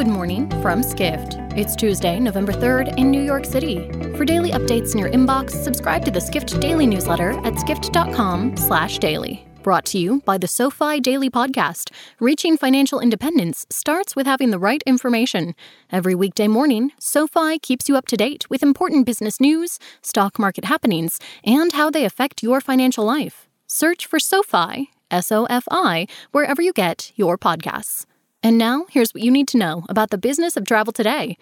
Good morning from Skift. It's Tuesday, November 3rd in New York City. For daily updates in your inbox, subscribe to the Skift Daily newsletter at skift.com/daily. Brought to you by the SoFi Daily Podcast. Reaching financial independence starts with having the right information. Every weekday morning, SoFi keeps you up to date with important business news, stock market happenings, and how they affect your financial life. Search for SoFi, S O F I, wherever you get your podcasts. And now, here's what you need to know about the business of travel today.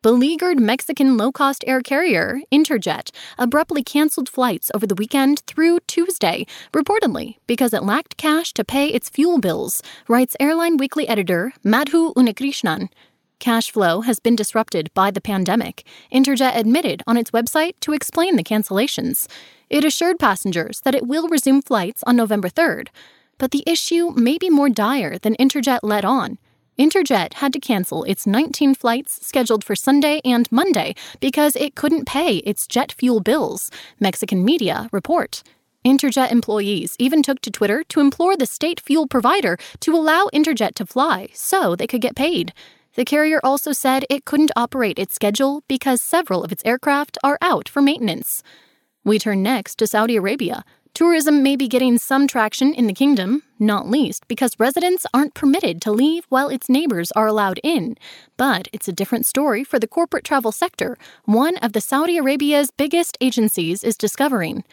Beleaguered Mexican low cost air carrier, Interjet, abruptly canceled flights over the weekend through Tuesday, reportedly because it lacked cash to pay its fuel bills, writes Airline Weekly editor Madhu Unnikrishnan. Cash flow has been disrupted by the pandemic, Interjet admitted on its website to explain the cancellations. It assured passengers that it will resume flights on November 3rd, but the issue may be more dire than Interjet let on. Interjet had to cancel its 19 flights scheduled for Sunday and Monday because it couldn't pay its jet fuel bills, Mexican media report. Interjet employees even took to Twitter to implore the state fuel provider to allow Interjet to fly so they could get paid. The carrier also said it couldn't operate its schedule because several of its aircraft are out for maintenance. We turn next to Saudi Arabia. Tourism may be getting some traction in the kingdom, not least because residents aren't permitted to leave while its neighbors are allowed in. But it's a different story for the corporate travel sector, one of the Saudi Arabia's biggest agencies is discovering.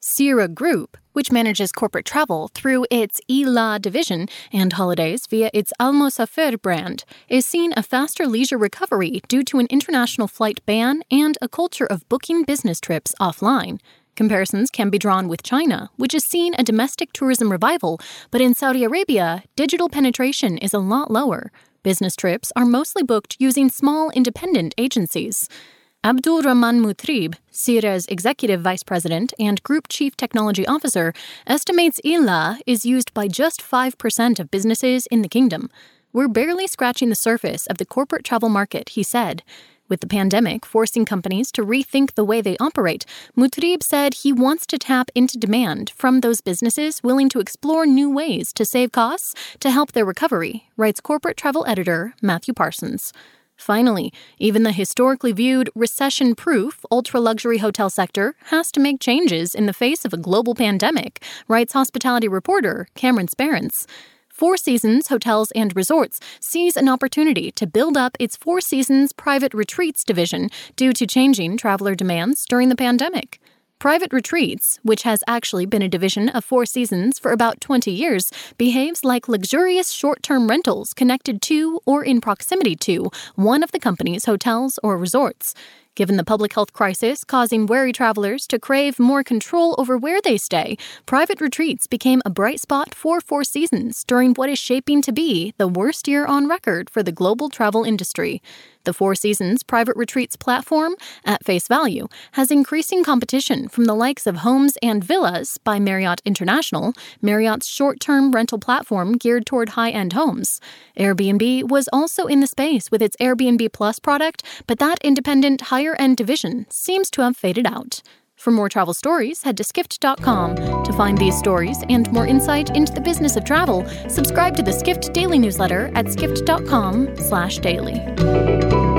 Seera Group, which manages corporate travel through its ELA division and holidays via its Almosafer brand, is seeing a faster leisure recovery due to an international flight ban and a culture of booking business trips offline. Comparisons can be drawn with China, which has seen a domestic tourism revival, but in Saudi Arabia, digital penetration is a lot lower. Business trips are mostly booked using small independent agencies. Abdul Rahman Mutrib, Seera's executive vice president and group chief technology officer, estimates ELA is used by just 5% of businesses in the kingdom. We're barely scratching the surface of the corporate travel market, he said. With the pandemic forcing companies to rethink the way they operate, Mutrib said he wants to tap into demand from those businesses willing to explore new ways to save costs to help their recovery, writes corporate travel editor Matthew Parsons. Finally, even the historically viewed recession proof ultra luxury hotel sector has to make changes in the face of a global pandemic, writes hospitality reporter Cameron Sperance. Four Seasons Hotels and Resorts sees an opportunity to build up its Four Seasons Private Retreats division due to changing traveler demands during the pandemic. Private Retreats, which has actually been a division of Four Seasons for about 20 years, behaves like luxurious short term rentals connected to or in proximity to one of the company's hotels or resorts. Given the public health crisis causing wary travelers to crave more control over where they stay, private retreats became a bright spot for Four Seasons during what is shaping to be the worst year on record for the global travel industry. The Four Seasons private retreats platform, at face value, has increasing competition from the likes of Homes and Villas by Marriott International, Marriott's short term rental platform geared toward high end homes. Airbnb was also in the space with its Airbnb Plus product, but that independent higher end division seems to have faded out. For more travel stories, head to skift.com. To find these stories and more insight into the business of travel, subscribe to the Skift Daily newsletter at skift.com/daily.